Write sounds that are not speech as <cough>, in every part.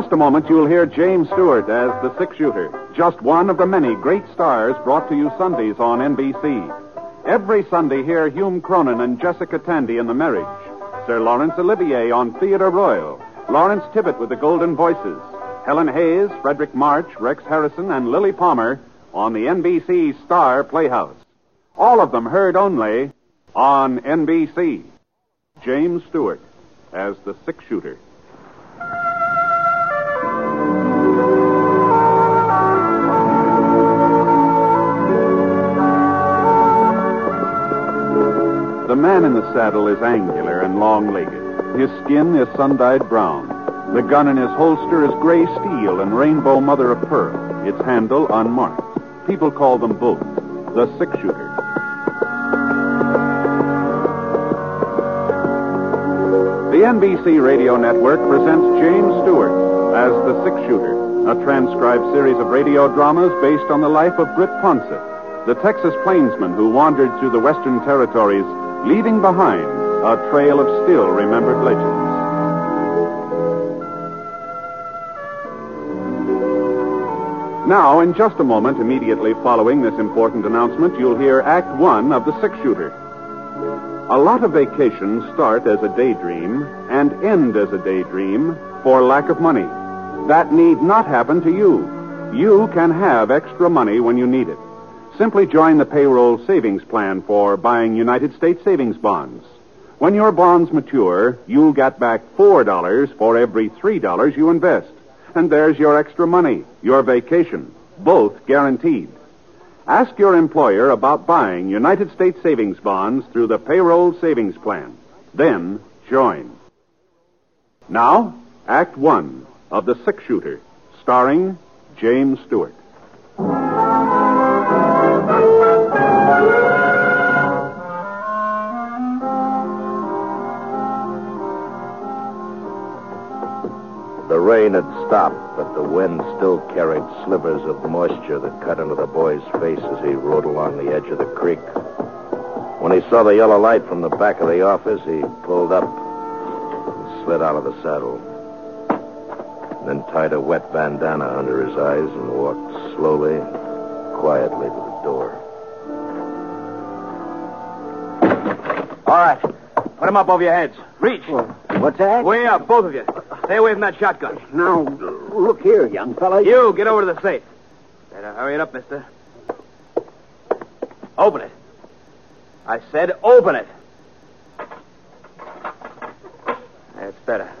just a moment, you'll hear James Stewart as the six shooter, just one of the many great stars brought to you Sundays on NBC. Every Sunday, hear Hume Cronyn and Jessica Tandy in The Marriage, Sir Laurence Olivier on Theatre Royal, Lawrence Tibbett with the Golden Voices, Helen Hayes, Fredric March, Rex Harrison, and Lilli Palmer on the NBC Star Playhouse. All of them heard only on NBC. James Stewart as the six shooter. The man in the saddle is angular and long legged. His skin is sun dyed brown. The gun in his holster is gray steel and rainbow mother of pearl, its handle unmarked. People call them both the six shooter. The NBC Radio Network presents James Stewart as the six shooter, a transcribed series of radio dramas based on the life of Britt Ponsett, the Texas plainsman who wandered through the Western territories leaving behind a trail of still remembered legends. Now, in just a moment, immediately following this important announcement, you'll hear Act One of The Six Shooter. A lot of vacations start as a daydream and end as a daydream for lack of money. That need not happen to you. You can have extra money when you need it. Simply join the payroll savings plan for buying United States savings bonds. When your bonds mature, you'll get back $4 for every $3 you invest. And there's your extra money, your vacation, both guaranteed. Ask your employer about buying United States savings bonds through the payroll savings plan. Then join. Now, Act One of The Six Shooter, starring James Stewart. Rain had stopped, but the wind still carried slivers of moisture that cut into the boy's face as he rode along the edge of the creek. When he saw the yellow light from the back of the office, he pulled up and slid out of the saddle. Then tied a wet bandana under his eyes and walked slowly, quietly to the door. All right. Put them up over your heads. Reach. Oh, what's that? Way up, both of you. Stay away from that shotgun. Now, look here, young fella. You, get over to the safe. Better hurry it up, mister. Open it. I said open it. That's better.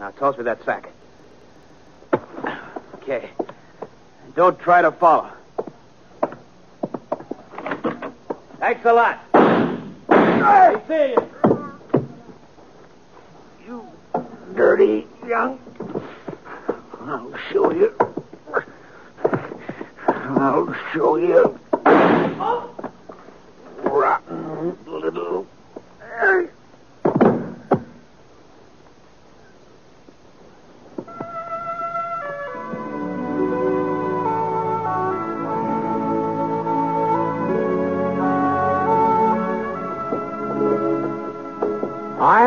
Now toss me that sack. Okay. Don't try to follow. Thanks a lot. Hey, see you. You dirty young. I'll show you. I'll show you. Oh. Rotten little.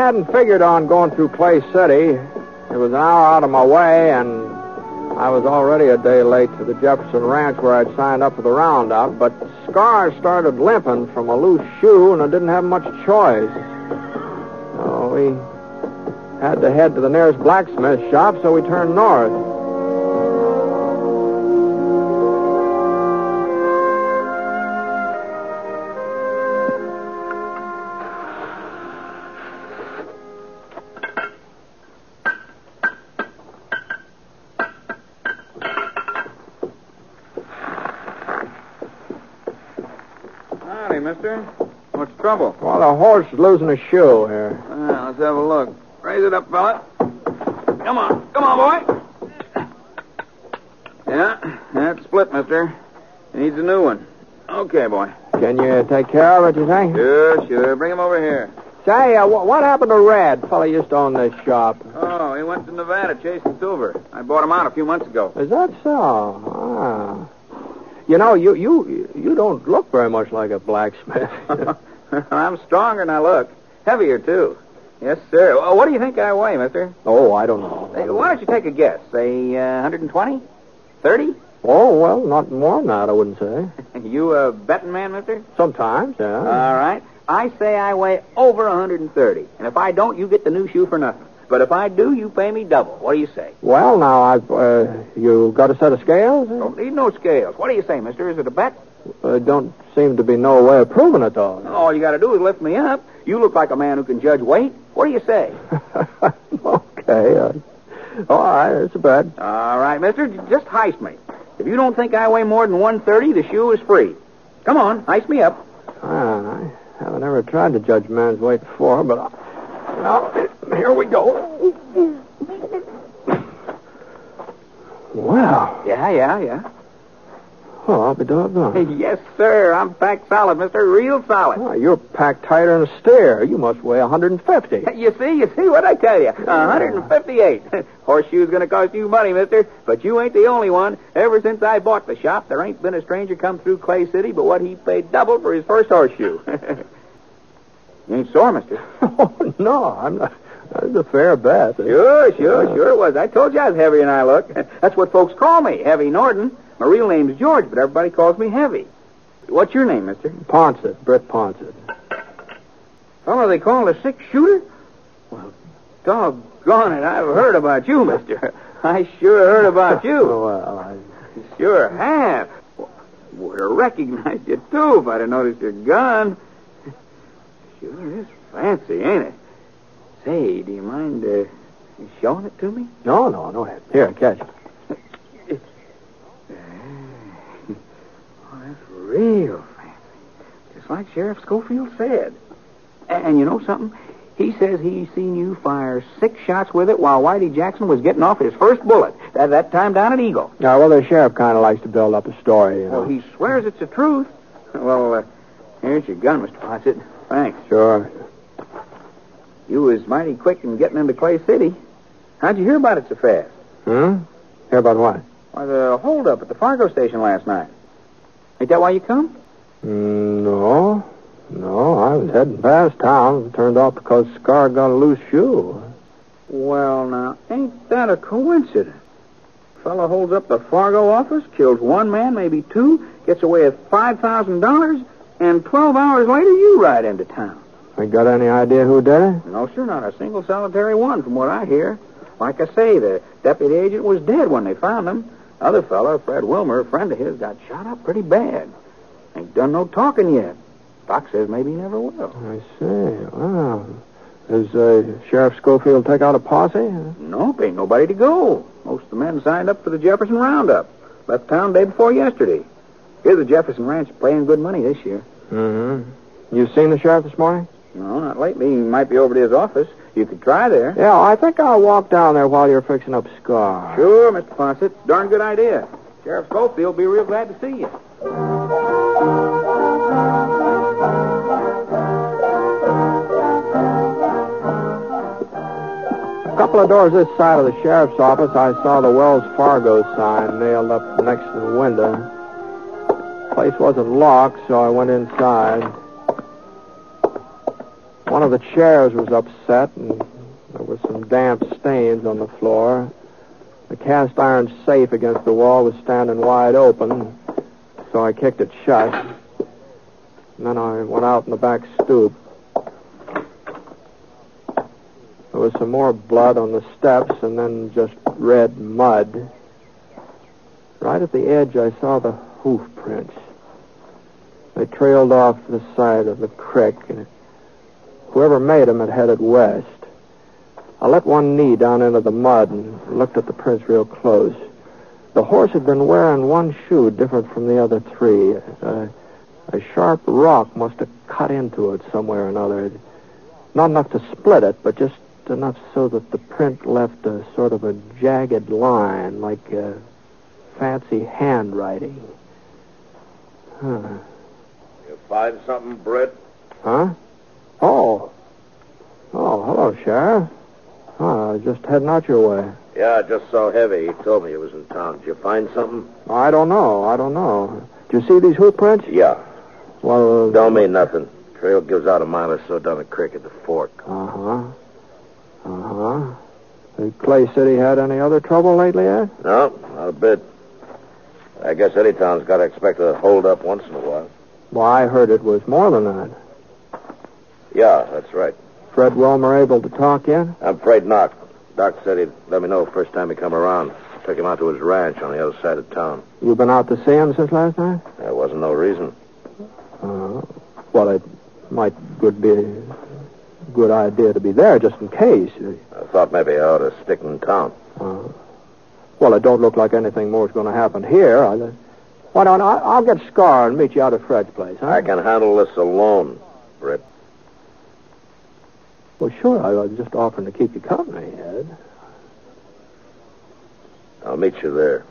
Hadn't figured on going through Clay City. It was an hour out of my way, and I was already a day late to the Jefferson Ranch where I'd signed up for the roundup. But Scar started limping from a loose shoe, and I didn't have much choice. So we had to head to the nearest blacksmith shop, so we turned north. Trouble? Well, the horse is losing a shoe here. Well, let's have a look. Raise it up, fella. Come on. Come on, boy. Yeah, that's split, mister. He needs a new one. Okay, boy. Can you take care of it, you think? Sure, sure. Bring him over here. Say, uh, wh- what happened to Red? Fellow used to own this shop. Oh, he went to Nevada chasing silver. I bought him out a few months ago. Is that so? Ah. You know, you you you don't look very much like a blacksmith. <laughs> <laughs> I'm stronger than I look. Heavier, too. Yes, sir. Well, what do you think I weigh, mister? Oh, I don't know. Hey, why don't you take a guess? Say uh, 120? 30? Oh, well, not more than that, I wouldn't say. <laughs> you a betting man, mister? Sometimes, yeah. All right. I say I weigh over 130. And if I don't, you get the new shoe for nothing. But if I do, you pay me double. What do you say? well, now, I've, uh, you got a set of scales? Don't need no scales. What do you say, mister? Is it a bet? Uh, don't seem to be no way of proving it, though. All you got to do is lift me up. You look like a man who can judge weight. What do you say? <laughs> okay. Uh, all right, it's a bet. All right, mister. Just heist me. If you don't think I weigh more than 130, the shoe is free. Come on, heist me up. Ah, I haven't ever tried to judge man's weight before, but I, well, here we go. Well, Yeah, yeah, yeah. well, I'll be doggone. <laughs> yes, sir. I'm packed solid, mister. Real solid. Well, you're packed tighter than a steer. You must weigh 150. <laughs> You see, you see what I tell you. 158. <laughs> Horseshoe's going to cost you money, mister. But you ain't the only one. Ever since I bought the shop, there ain't been a stranger come through Clay City but what he paid double for his first horseshoe. You ain't sore, mister. oh, no, I'm not. That's a fair bet. Sure, sure, sure it was. I told you I was heavier than I look. <laughs> That's what folks call me, Heavy Norton. My real name's George, but everybody calls me Heavy. What's your name, mister? Ponsett, Britt Ponsett. Oh, they call a six shooter? Well, doggone it, I've heard about you, mister. <laughs> I sure heard about you. <laughs> Well, I... Sure have. Would have recognized you, too, if I'd have noticed your gun. Sure is fancy, ain't it? Say, do you mind uh, showing it to me? No, no, no. Here, catch it. <laughs> Oh, that's real fancy. Just like Sheriff Scofield said. And, and you know something? He says he seen you fire six shots with it while Whitey Jackson was getting off his first bullet. That, that time down at Eagle. Yeah, well, the sheriff kind of likes to build up a story, you know. Well, he swears it's the truth. Well, uh, here's your gun, Mr. Ponsett. Thanks. Sure. You was mighty quick in getting into Clay City. How'd you hear about it so fast? Hmm? Hear about what? Why, the holdup at the Fargo station last night. Ain't that why you come? Mm, no. No, I was heading past town. Turned off because Scar got a loose shoe. Well, now, ain't that a coincidence? Fellow holds up the Fargo office, kills one man, maybe two, gets away with $5,000, and 12 hours later you ride into town. You got any idea who did it? No, sir, not a single solitary one from what I hear. Like I say, the deputy agent was dead when they found him. Other fellow, Fred Wilmer, a friend of his, got shot up pretty bad. Ain't done no talking yet. Doc says maybe he never will. I see. Wow. Does uh, Sheriff Scofield take out a posse? Nope, ain't nobody to go. Most of the men signed up for the Jefferson Roundup. Left town day before yesterday. Here's the Jefferson Ranch paying good money this year. Mm-hmm. You seen the sheriff this morning? No, not lately. He might be over to his office. You could try there. Yeah, I think I'll walk down there while you're fixing up Scar. Sure, Mr. Ponsett. Darn good idea. Sheriff Scofield will be real glad to see you. A couple of doors this side of the sheriff's office, I saw the Wells Fargo sign nailed up next to the window. Place wasn't locked, so I went inside. One of the chairs was upset, and there were some damp stains on the floor. The cast iron safe against the wall was standing wide open, so I kicked it shut. And then I went out in the back stoop. There was some more blood on the steps and then just red mud. Right at the edge, I saw the hoof prints. They trailed off the side of the creek, and whoever made them had headed west. I let one knee down into the mud and looked at the prints real close. The horse had been wearing one shoe different from the other three. A sharp rock must have cut into it somewhere or another. Not enough to split it, but just enough so that the print left a sort of a jagged line, like uh, fancy handwriting. Huh. Find something, Britt? Huh? Oh. Oh, hello, Sheriff. Oh, I was just heading out your way. Yeah, just saw Heavy. He told me he was in town. Did you find something? I don't know. I don't know. Did you see these hoof prints? Yeah. Well, Don't mean nothing. Trail gives out a mile or so down the creek at the fork. Uh huh. Uh-huh. Has Clay City had any other trouble lately, Ed? No, not a bit. I guess any town's got to expect a hold up once in a while. Well, I heard it was more than that. Yeah, that's right. Fred Wilmer able to talk yet? I'm afraid not. Doc said he'd let me know first time he come around. Took him out to his ranch on the other side of town. You been out to see him since last night? There wasn't no reason. Uh, well, it might good be a good idea to be there just in case. I thought maybe I ought to stick in town. Uh, well, it don't look like anything more is going to happen here. I, why don't I, I'll get Scar and meet you out at Fred's place, huh? I can handle this alone, Britt. Well, sure. I was just offering to keep you company, Ed. I'll meet you there.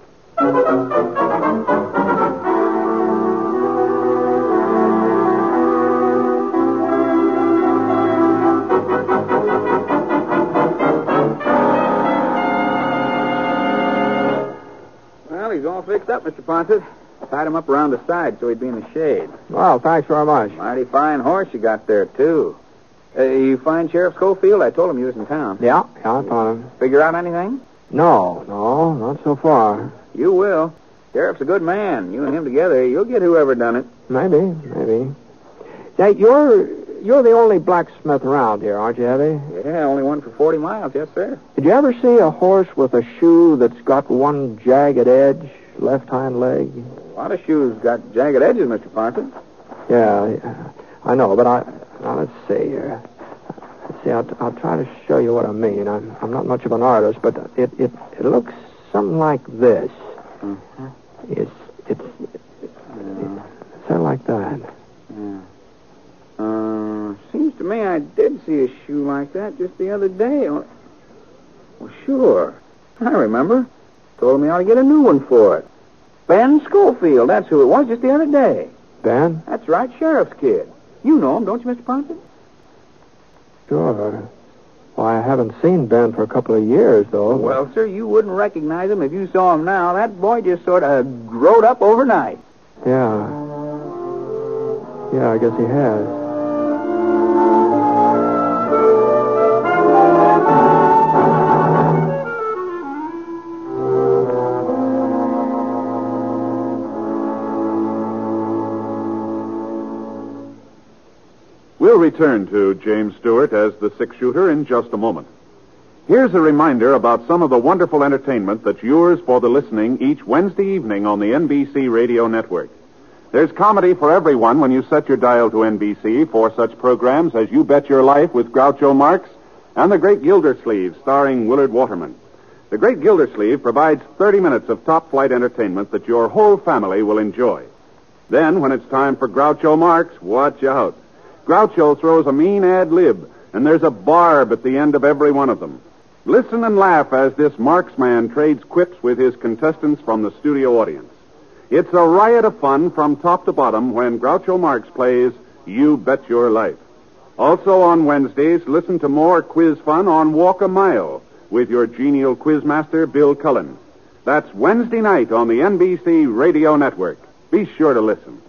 Well, he's all fixed up, Mr. Ponset. Tied him up around the side so he'd be in the shade. Well, thanks very much. Mighty fine horse you got there, too. Uh, you find Sheriff Scofield? I told him you was in town. Yeah, yeah, I found him. Figure out anything? No, no, not so far. You will. Sheriff's a good man. You and him together, you'll get whoever done it. Maybe, maybe. Say, you're you're the only blacksmith around here, aren't you, Heavy? Yeah, only one for 40 miles, yes, sir. Did you ever see a horse with a shoe that's got one jagged edge, left hind leg? A lot of shoes got jagged edges, Mr. Ponset. Yeah, yeah, I know, but I now let's see here. Let's see, I'll, I'll try to show you what I mean. I'm I'm not much of an artist, but it it, it looks something like this. Mm-hmm. It's it's it's sort of like that. Yeah. Uh, seems to me I did see a shoe like that just the other day. Well, sure. I remember. Told me I ought to get a new one for it. Ben Scofield, that's who it was just the other day. Ben? That's right, sheriff's kid. You know him, don't you, Mr. Ponset? Sure. Well, I haven't seen Ben for a couple of years, though. Well, sir, you wouldn't recognize him if you saw him now. That boy just sort of growed up overnight. Yeah. Yeah, I guess he has. Return to James Stewart as the six shooter in just a moment. Here's a reminder about some of the wonderful entertainment that's yours for the listening each Wednesday evening on the NBC Radio Network. There's comedy for everyone when you set your dial to NBC for such programs as You Bet Your Life with Groucho Marx and The Great Gildersleeve starring Willard Waterman. The Great Gildersleeve provides 30 minutes of top flight entertainment that your whole family will enjoy. Then, when it's time for Groucho Marx, watch out. Groucho throws a mean ad lib, and there's a barb at the end of every one of them. Listen and laugh as this marksman trades quips with his contestants from the studio audience. It's a riot of fun from top to bottom when Groucho Marx plays You Bet Your Life. Also on Wednesdays, listen to more quiz fun on Walk a Mile with your genial quizmaster, Bill Cullen. That's Wednesday night on the NBC Radio Network. Be sure to listen.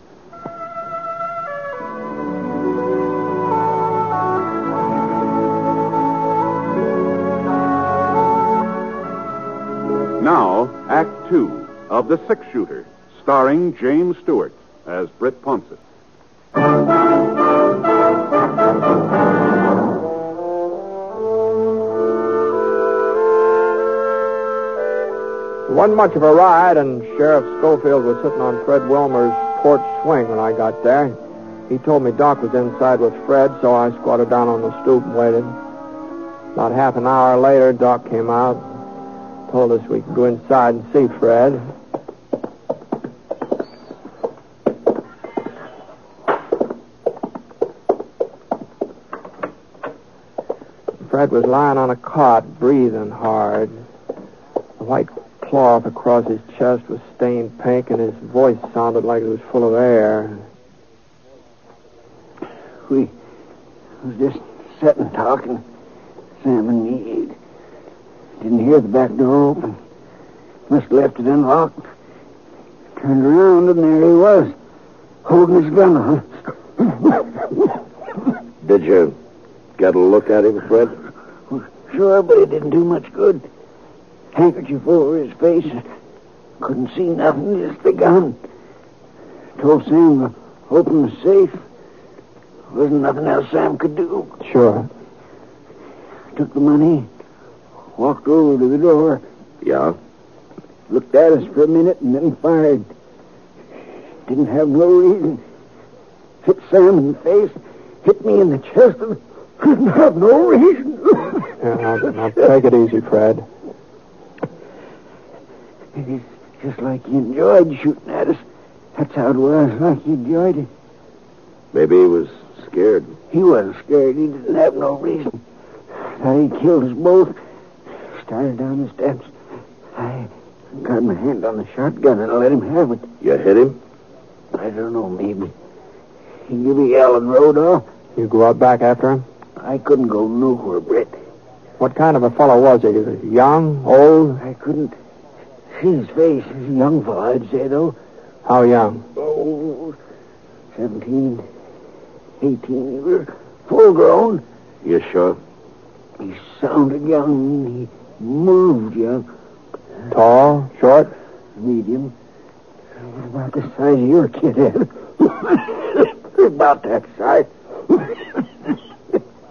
Two of The Six Shooter, starring James Stewart as Britt Ponset. Wasn't much of a ride, and Sheriff Scofield was sitting on Fred Wilmer's porch swing when I got there. He told me Doc was inside with Fred, so I squatted down on the stoop and waited. About half an hour later, Doc came out, told us we could go inside and see Fred. Fred was lying on a cot, breathing hard. The white cloth across his chest was stained pink, and his voice sounded like it was full of air. We was just sitting talking, Sam and me. Didn't hear the back door open. Must have left it unlocked. Turned around and there he was, holding his gun. <laughs> Did you get a look at him, Fred? Sure, but it didn't do much good. Handkerchief over his face. Couldn't see nothing, just the gun. Told Sam to open the safe. There wasn't nothing else Sam could do. Sure. Took the money, walked over to the door, Yeah? looked at us for a minute, and then fired. Didn't have no reason. Hit Sam in the face, hit me in the chest, and didn't have no reason. Yeah, now, now take it easy, Fred. It's just like he enjoyed shooting at us. That's how it was, like he enjoyed it. Maybe he was scared. He wasn't scared. He didn't have no reason. Thought he killed us both. Started down the steps. I got my hand on the shotgun and I let him have it. You hit him? I don't know, maybe. He gave a yell and rode off. You go out back after him? I couldn't go nowhere, Brett. What kind of a fellow was he? Young? Old? I couldn't see his face. He's a young fellow, I'd say, though. How young? Oh, 17, 18. He was full grown. You sure? He sounded young. He moved young. Tall? Short? Medium. What About the size of your kid, Ed. <laughs> About that size.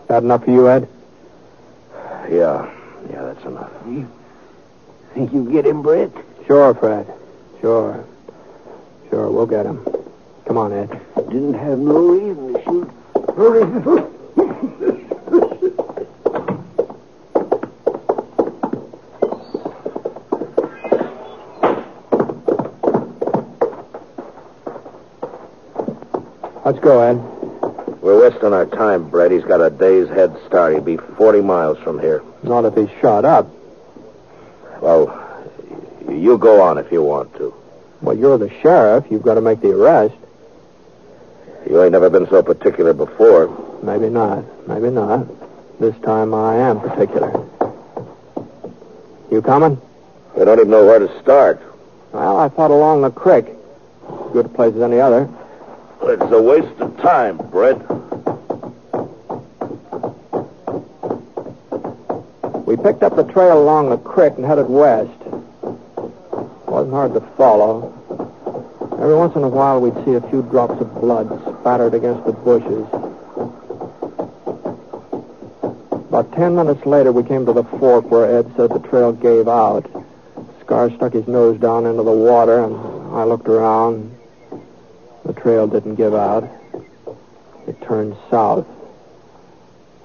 That enough for you, Ed? Yeah. Yeah, that's enough. Think you get him, Brett? Sure, Fred. Sure. Sure, we'll get him. Come on, Ed. Didn't have no reason to shoot. No reason. Let's go, Ed. We're wasting our time, Brett. He's got a day's head start. He'll be 40 miles from here. Not if he's shot up. Well, you go on if you want to. Well, you're the sheriff. You've got to make the arrest. You ain't never been so particular before. Maybe not. Maybe not. This time I am particular. You coming? We don't even know where to start. Well, I thought along the creek. Good place as any other. It's a waste of time, Brett. We picked up the trail along the creek and headed west. Wasn't hard to follow. Every once in a while, we'd see a few drops of blood spattered against the bushes. About ten minutes later, we came to the fork where Ed said the trail gave out. Scar stuck his nose down into the water, and I looked around. Trail didn't give out. It turned south.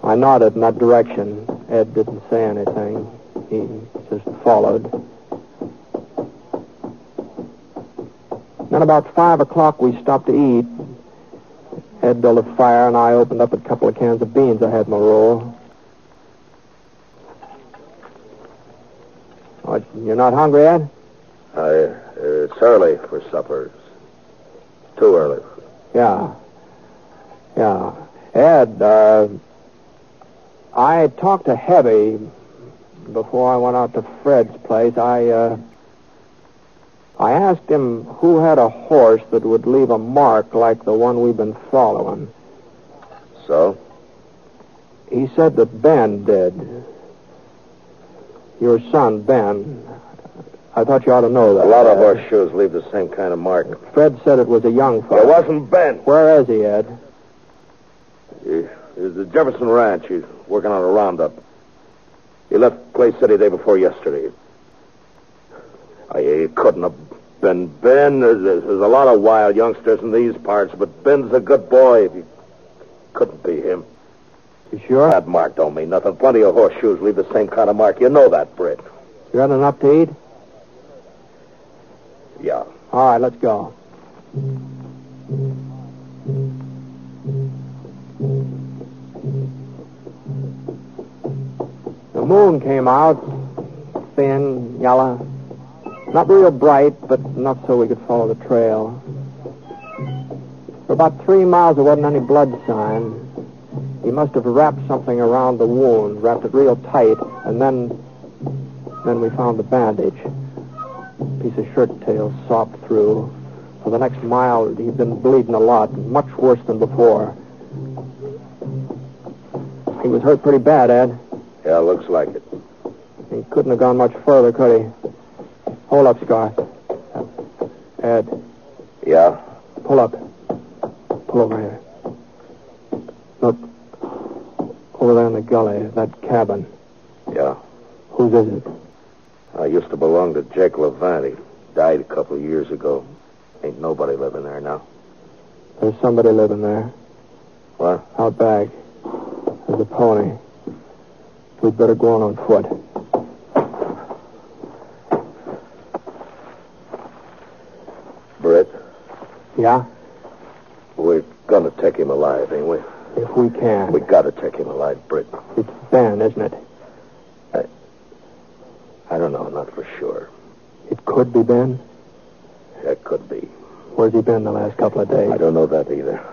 I nodded in that direction. Ed didn't say anything. He just followed. Then about five o'clock, we stopped to eat. Ed built a fire, and I opened up a couple of cans of beans I had in my roll. Oh, you're not hungry, Ed? I, uh, it's early for supper. Too early. Yeah. Yeah. Ed, uh, I talked to Heavy before I went out to Fred's place. I, uh, I asked him who had a horse that would leave a mark like the one we've been following. So? He said that Ben did. Your son, Ben. I thought you ought to know that. A lot of horseshoes leave the same kind of mark. Fred said it was a young fellow. It wasn't Ben. Where is he, Ed? He- He's at Jefferson Ranch. He's working on a roundup. He left Clay City day before yesterday. I, couldn't have been Ben. There's, there's a lot of wild youngsters in these parts, but Ben's a good boy. If he couldn't be him. You sure? That mark don't mean nothing. Plenty of horseshoes leave the same kind of mark. You know that, Britt. You got enough to eat? All right, let's go. The moon came out, thin, yellow. Not real bright, but enough so we could follow the trail. For about three miles, there wasn't any blood sign. He must have wrapped something around the wound, wrapped it real tight, and then, then we found the bandage piece of shirt tail sopped through. For the next mile, he'd been bleeding a lot, much worse than before. He was hurt pretty bad, Ed. Yeah, looks like it. He couldn't have gone much further, could he? Hold up, Scar. Ed, Yeah? pull up. Pull over here. Look. Over there in the gully, that cabin. Yeah. Whose is it? I used to belong to Jake Levant. He died a couple of years ago. Ain't nobody living there now. There's somebody living there. What? Out back. There's a pony. We'd better go on on foot. Britt, Yeah? we're gonna take him alive, ain't we? If we can. We gotta take him alive, Britt. It's Ben, isn't it? I don't know, not for sure. It could be Ben. That could be. Where's he been the last couple of days? I don't know that either.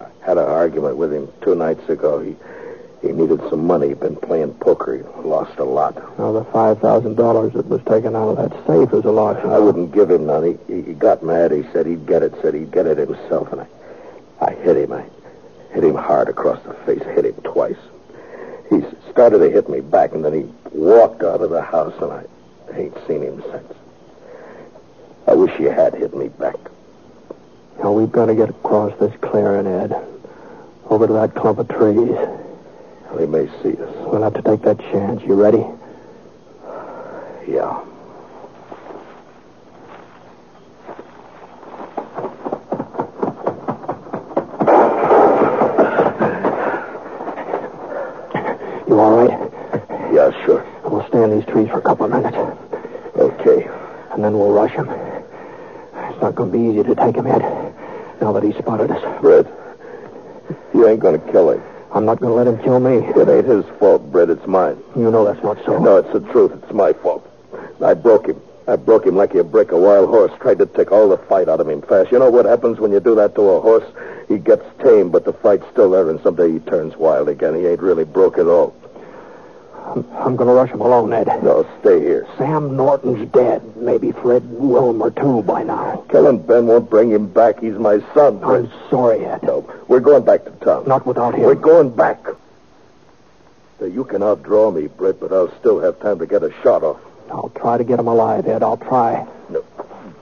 I had an argument with him two nights ago. He he needed some money. He'd been playing poker. He lost a lot. Now, the $5,000 that was taken out of that safe is a lot. you I wouldn't give him none. He, he got mad. He said he'd get it. Said he'd get it himself. And I, I hit him. I hit him hard across the face. Hit him twice. He started to hit me back, and then he walked out of the house, and I ain't seen him since. I wish he had hit me back. Now, we've got to get across this clearing, Ed. Over to that clump of trees. He may see us. We'll have to take that chance. You ready? Yeah. You all right? Yeah, sure. We'll stay in these trees for a couple of minutes, Okay. and then we'll rush him. It's not going to be easy to take him, Ed, now that he's spotted us. Brett, you ain't gonna kill him. I'm not going to let him kill me. It ain't his fault, Brett. It's mine. You know that's not so. No, it's the truth. It's my fault. I broke him. I broke him like you break a wild horse. Tried to take all the fight out of him fast. You know what happens when you do that to a horse? He gets tame, but the fight's still there, and someday he turns wild again. He ain't really broke at all. I'm, I'm going to rush him alone, Ed. No, stay here. Sam Norton's dead. Maybe Fred Wilmer, too, by now. Killing Ben won't bring him back. He's my son. I'm sorry, Ed. No, we're going back to town. Not without him. We're going back. Now, you can outdraw me, Brett, but I'll still have time to get a shot off. I'll try to get him alive, Ed. I'll try. No,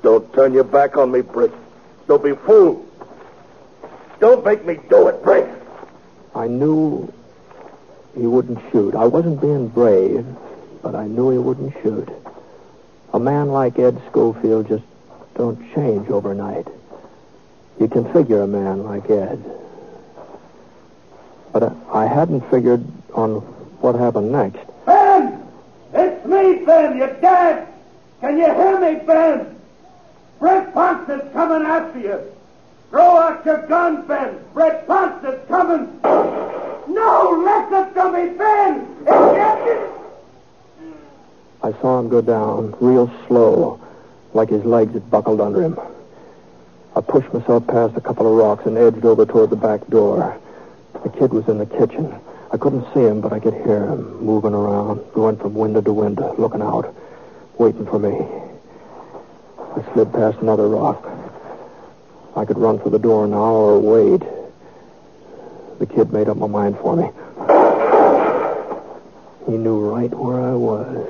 don't turn your back on me, Britt. Don't be fooled. Don't make me do it, Britt. I knew he wouldn't shoot. I wasn't being brave, but I knew he wouldn't shoot. A man like Ed Scofield just don't change overnight. You can figure a man like Ed. But I, I hadn't figured on what happened next. Ben! It's me, Ben! You're dead! Can you hear me, Ben? Brett is coming after you! Throw out your gun, Ben! Brett is coming! No! Listen to me, Ben! It's I saw him go down, real slow, like his legs had buckled under him. I pushed myself past a couple of rocks and edged over toward the back door. The kid was in the kitchen. I couldn't see him, but I could hear him moving around, going from window to window, looking out, waiting for me. I slid past another rock. I could run for the door now or wait. The kid made up my mind for me. He knew right where I was.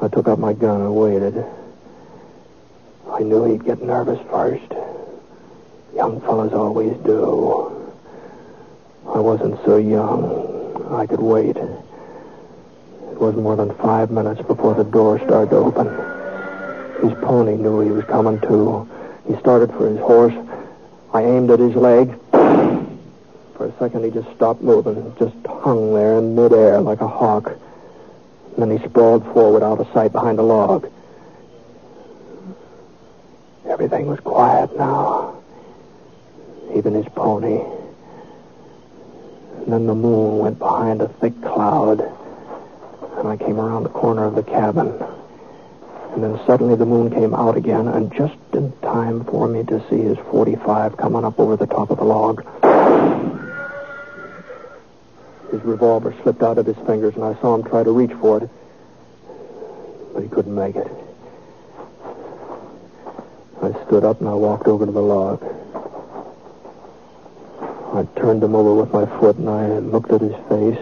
I took out my gun and waited. I knew he'd get nervous first. Young fellas always do. I wasn't so young. I could wait. It wasn't more than five minutes before the door started to open. His pony knew he was coming too. He started for his horse. I aimed at his leg. For a second, he just stopped moving, just hung there in midair like a hawk. And then he sprawled forward out of sight behind a log. Everything was quiet now. Even his pony. And then the moon went behind a thick cloud. And I came around the corner of the cabin. And then suddenly the moon came out again, and just in time for me to see his 45 coming up over the top of the log. Revolver slipped out of his fingers, and I saw him try to reach for it. But he couldn't make it. I stood up and I walked over to the log. I turned him over with my foot and I looked at his face.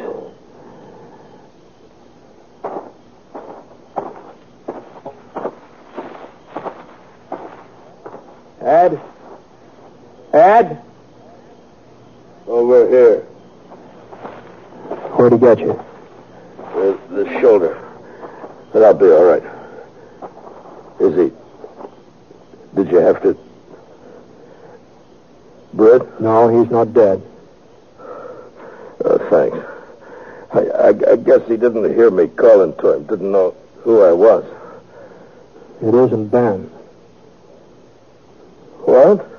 Ed? Ed? Over here. Get you? The, the shoulder. But I'll be all right. Is he? Did you have to? Britt? No, he's not dead. Oh, thanks. I, I, I guess he didn't hear me calling to him. Didn't know who I was. It isn't Ben. What?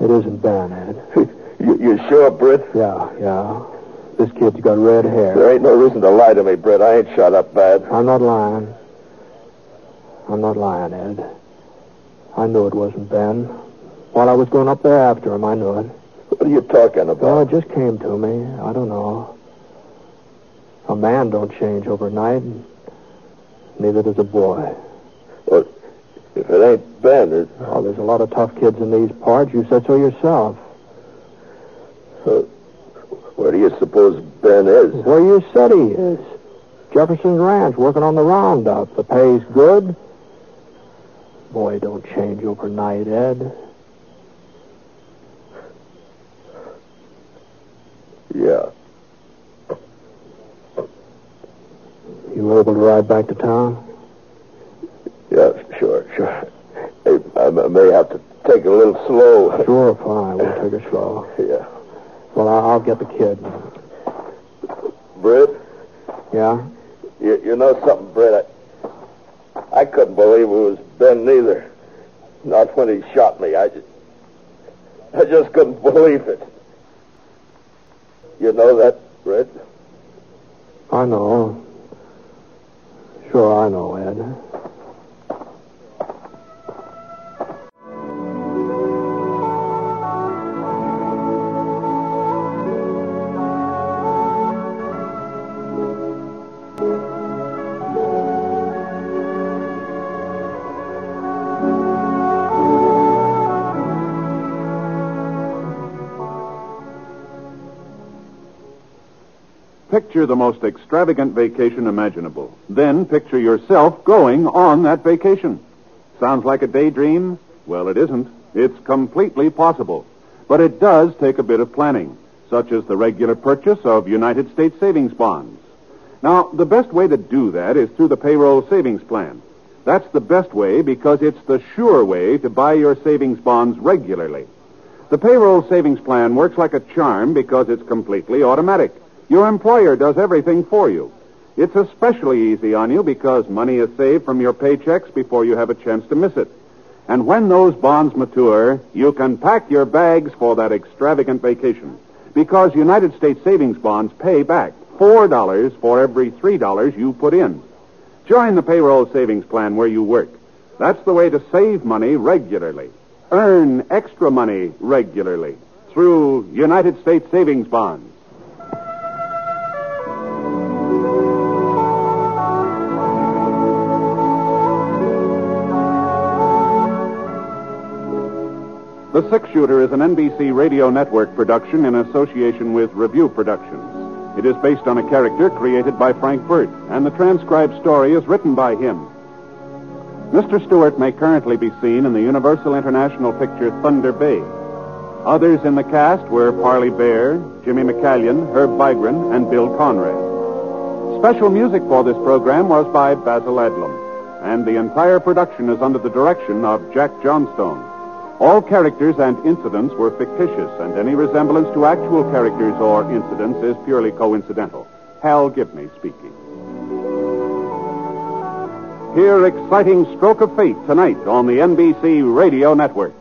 It isn't Ben, Ed. <laughs> You, you sure, Britt? Yeah, yeah. This kid's got red hair. There ain't no reason to lie to me, Britt. I ain't shot up bad. I'm not lying. I'm not lying, Ed. I knew it wasn't Ben. While I was going up there after him, I knew it. What are you talking Well, about? it just came to me. I don't know. A man don't change overnight. and Neither does a boy. Well, if it ain't Ben, it, Oh, there's a lot of tough kids in these parts. You said so yourself. uh, where do you suppose Ben is? Where you said he is. Jefferson's Ranch, working on the roundup. The pay's good. Boy, don't change overnight, Ed. Yeah. You were able to ride back to town? Yeah, sure, sure. I, I may have to take it a little slow. Sure, fine. We'll take it slow. <laughs> Yeah. Well, I'll get the kid. Britt, Yeah? you, you know something, Britt? I, I couldn't believe it was Ben neither. Not when he shot me. I just, I just couldn't believe it. You know that, Britt? I know. Sure, I know, Ed. Picture the most extravagant vacation imaginable. Then picture yourself going on that vacation. Sounds like a daydream? Well, it isn't. It's completely possible. But it does take a bit of planning, such as the regular purchase of United States savings bonds. Now, the best way to do that is through the payroll savings plan. That's the best way because it's the sure way to buy your savings bonds regularly. The payroll savings plan works like a charm because it's completely automatic. Your employer does everything for you. It's especially easy on you because money is saved from your paychecks before you have a chance to miss it. And when those bonds mature, you can pack your bags for that extravagant vacation. Because United States savings bonds pay back $4 for every $3 you put in. Join the payroll savings plan where you work. That's the way to save money regularly. Earn extra money regularly through United States savings bonds. The Six Shooter is an NBC Radio Network production in association with Revue Productions. It is based on a character created by Frank Burt, and the transcribed story is written by him. Mr. Stewart may currently be seen in the Universal International picture Thunder Bay. Others in the cast were Parley Baer, Jimmy McCallion, Herb Vigran, and Bill Conrad. Special music for this program was by Basil Adlam, and the entire production is under the direction of Jack Johnstone. All characters and incidents were fictitious, and any resemblance to actual characters or incidents is purely coincidental. Hal Gibney speaking. Hear exciting stroke of fate tonight on the NBC Radio Network.